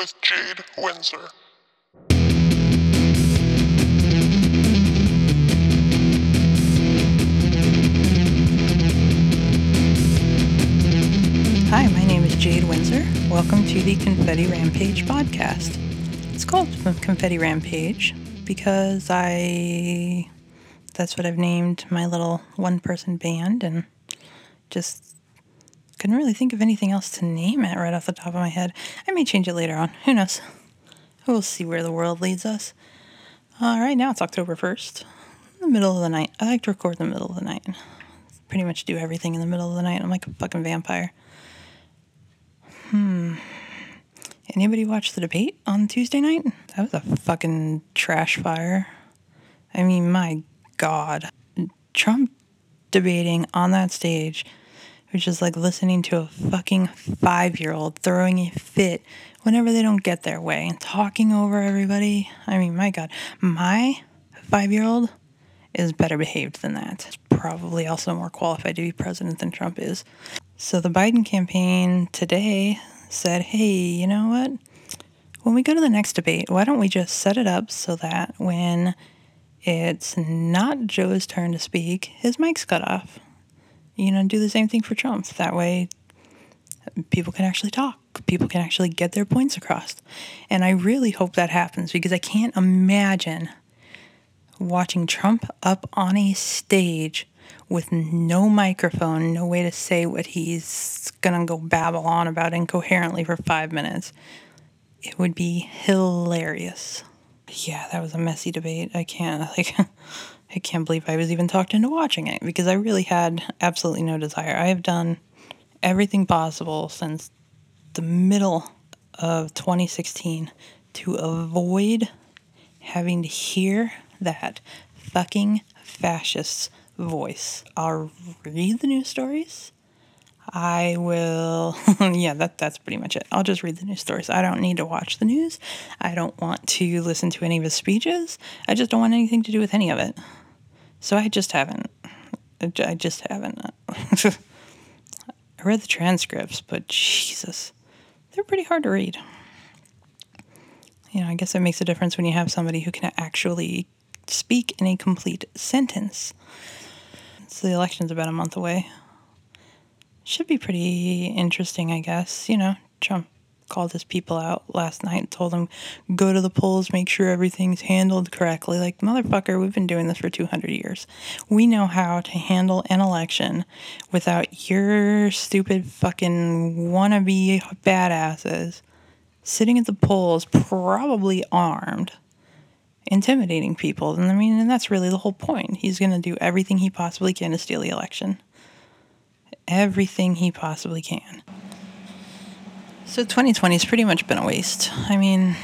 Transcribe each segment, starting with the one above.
with Jade Windsor. Hi, my name is Jade Windsor. Welcome to the Confetti Rampage podcast. It's called Confetti Rampage because I. That's what I've named my little one person band and just couldn't really think of anything else to name it right off the top of my head. I may change it later on. Who knows? We'll see where the world leads us. All right, now it's October 1st, the middle of the night. I like to record in the middle of the night. Pretty much do everything in the middle of the night. I'm like a fucking vampire. Hmm. Anybody watch the debate on Tuesday night? That was a fucking trash fire. I mean, my God. Trump debating on that stage, which is like listening to a fucking five year old throwing a fit whenever they don't get their way and talking over everybody. I mean, my God. My five year old is better behaved than that. Probably also more qualified to be president than Trump is. So the Biden campaign today said, hey, you know what? When we go to the next debate, why don't we just set it up so that when it's not Joe's turn to speak, his mic's cut off? You know, do the same thing for Trump. That way, people can actually talk. People can actually get their points across. And I really hope that happens because I can't imagine watching Trump up on a stage with no microphone, no way to say what he's gonna go babble on about incoherently for five minutes. It would be hilarious. Yeah, that was a messy debate. I can't like I can't believe I was even talked into watching it because I really had absolutely no desire. I have done everything possible since the middle of 2016 to avoid having to hear that fucking fascist voice. I'll read the news stories. I will yeah, that that's pretty much it. I'll just read the news stories. I don't need to watch the news. I don't want to listen to any of his speeches. I just don't want anything to do with any of it. So I just haven't I just haven't. I read the transcripts, but Jesus, they're pretty hard to read. You know, I guess it makes a difference when you have somebody who can actually speak in a complete sentence. So the election's about a month away. Should be pretty interesting, I guess. You know, Trump called his people out last night and told them, go to the polls, make sure everything's handled correctly. Like, motherfucker, we've been doing this for 200 years. We know how to handle an election without your stupid fucking wannabe badasses sitting at the polls, probably armed intimidating people. And I mean, and that's really the whole point. He's going to do everything he possibly can to steal the election. Everything he possibly can. So 2020 has pretty much been a waste. I mean,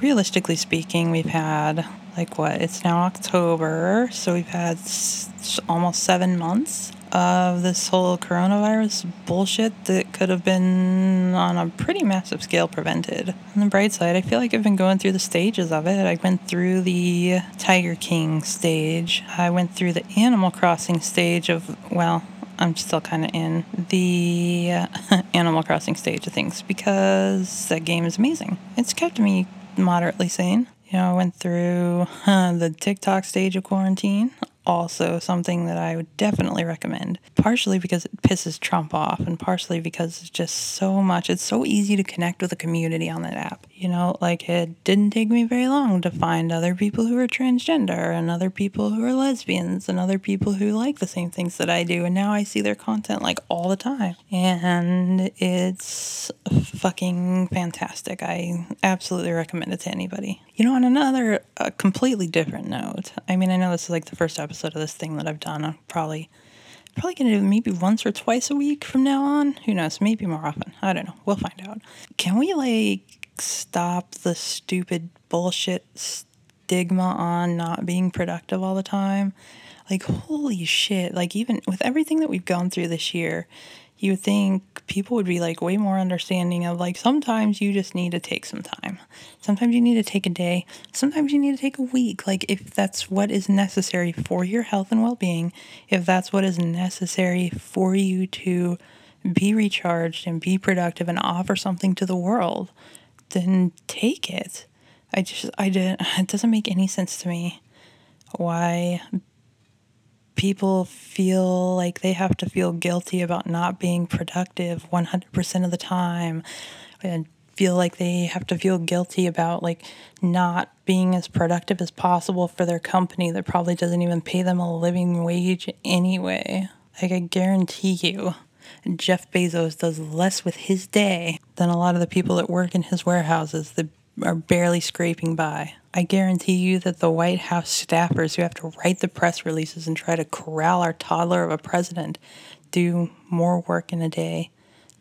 realistically speaking, we've had like what? It's now October, so we've had s- almost 7 months of this whole coronavirus bullshit that could have been on a pretty massive scale prevented. On the bright side, I feel like I've been going through the stages of it. I went through the Tiger King stage, I went through the Animal Crossing stage of, well, I'm still kind of in the Animal Crossing stage of things because that game is amazing. It's kept me moderately sane. You know, I went through uh, the TikTok stage of quarantine also something that I would definitely recommend. Partially because it pisses Trump off, and partially because it's just so much. It's so easy to connect with a community on that app. You know, like it didn't take me very long to find other people who are transgender, and other people who are lesbians, and other people who like the same things that I do. And now I see their content like all the time. And it's fucking fantastic. I absolutely recommend it to anybody. You know, on another a completely different note, I mean, I know this is like the first episode of this thing that I've done. I'm probably probably gonna do maybe once or twice a week from now on. Who knows? Maybe more often. I don't know. We'll find out. Can we like stop the stupid bullshit stigma on not being productive all the time? Like holy shit! Like even with everything that we've gone through this year, you would think people would be like way more understanding of like sometimes you just need to take some time. Sometimes you need to take a day. Sometimes you need to take a week. Like if that's what is necessary for your health and well being, if that's what is necessary for you to be recharged and be productive and offer something to the world, then take it. I just, I didn't, it doesn't make any sense to me why people feel like they have to feel guilty about not being productive 100% of the time and feel like they have to feel guilty about like not being as productive as possible for their company that probably doesn't even pay them a living wage anyway. Like I guarantee you Jeff Bezos does less with his day than a lot of the people that work in his warehouses that are barely scraping by. I guarantee you that the White House staffers who have to write the press releases and try to corral our toddler of a president do more work in a day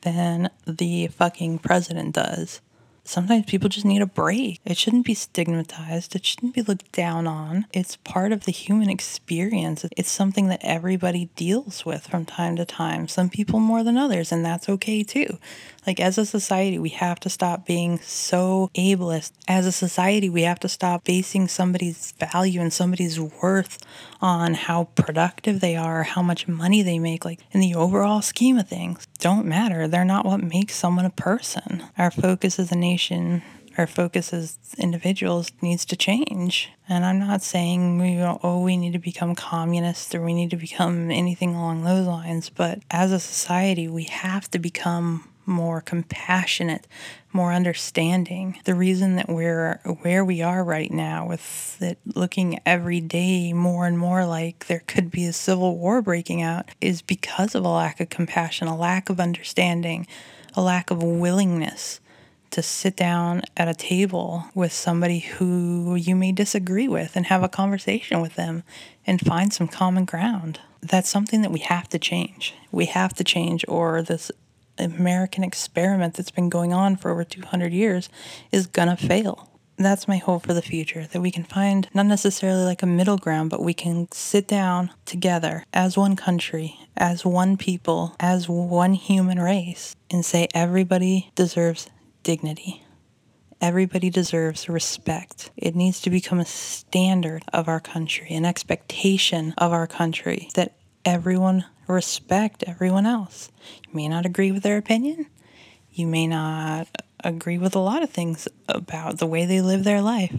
than the fucking president does sometimes people just need a break. It shouldn't be stigmatized, it shouldn't be looked down on. It's part of the human experience. It's something that everybody deals with from time to time, some people more than others, and that's okay too. Like, as a society, we have to stop being so ableist. As a society, we have to stop basing somebody's value and somebody's worth on how productive they are, how much money they make. Like, in the overall scheme of things, don't matter. They're not what makes someone a person. Our focus as a nation our focus as individuals needs to change. And I'm not saying we oh we need to become communists or we need to become anything along those lines, but as a society we have to become more compassionate, more understanding. The reason that we're where we are right now, with it looking every day more and more like there could be a civil war breaking out, is because of a lack of compassion, a lack of understanding, a lack of willingness to sit down at a table with somebody who you may disagree with and have a conversation with them and find some common ground. That's something that we have to change. We have to change, or this American experiment that's been going on for over 200 years is gonna fail. That's my hope for the future that we can find not necessarily like a middle ground, but we can sit down together as one country, as one people, as one human race, and say everybody deserves dignity. Everybody deserves respect. It needs to become a standard of our country, an expectation of our country that everyone respect everyone else. You may not agree with their opinion. You may not agree with a lot of things about the way they live their life,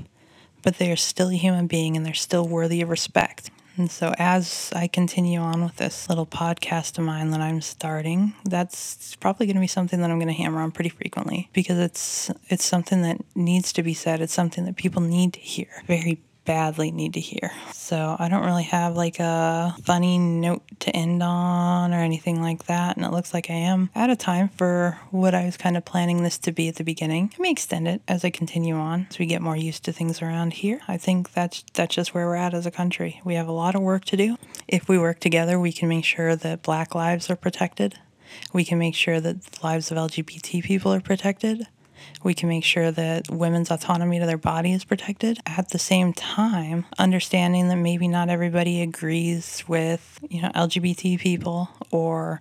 but they are still a human being and they're still worthy of respect. And so, as I continue on with this little podcast of mine that I'm starting, that's probably going to be something that I'm going to hammer on pretty frequently because it's it's something that needs to be said. It's something that people need to hear very badly need to hear. So I don't really have like a funny note to end on or anything like that. And it looks like I am out of time for what I was kind of planning this to be at the beginning. I may extend it as I continue on as we get more used to things around here. I think that's that's just where we're at as a country. We have a lot of work to do. If we work together, we can make sure that black lives are protected. We can make sure that the lives of LGBT people are protected we can make sure that women's autonomy to their body is protected. At the same time, understanding that maybe not everybody agrees with, you know, LGBT people or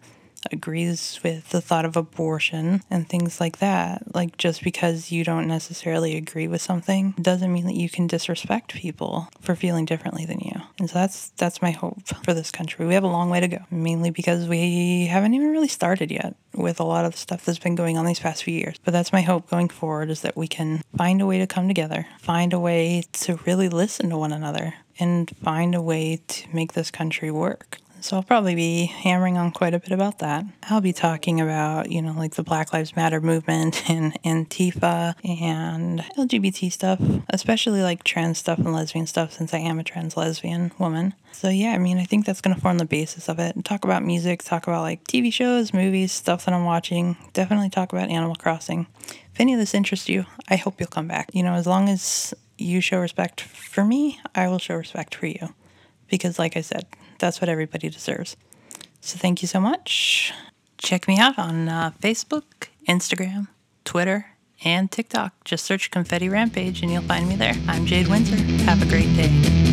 agrees with the thought of abortion and things like that. Like, just because you don't necessarily agree with something doesn't mean that you can disrespect people for feeling differently than you. And so that's that's my hope for this country. We have a long way to go, mainly because we haven't even really started yet with a lot of the stuff that's been going on these past few years. But that's my hope going forward is that we can find a way to come together, find a way to really listen to one another, and find a way to make this country work. So I'll probably be hammering on quite a bit about that. I'll be talking about, you know, like the Black Lives Matter movement and Antifa and LGBT stuff, especially like trans stuff and lesbian stuff since I am a trans lesbian woman. So yeah, I mean, I think that's going to form the basis of it. Talk about music, talk about like TV shows, movies, stuff that I'm watching. Definitely talk about Animal Crossing. If any of this interests you, I hope you'll come back. You know, as long as you show respect for me, I will show respect for you. Because, like I said, that's what everybody deserves. So thank you so much. Check me out on uh, Facebook, Instagram, Twitter, and TikTok. Just search Confetti Rampage and you'll find me there. I'm Jade Windsor. Have a great day.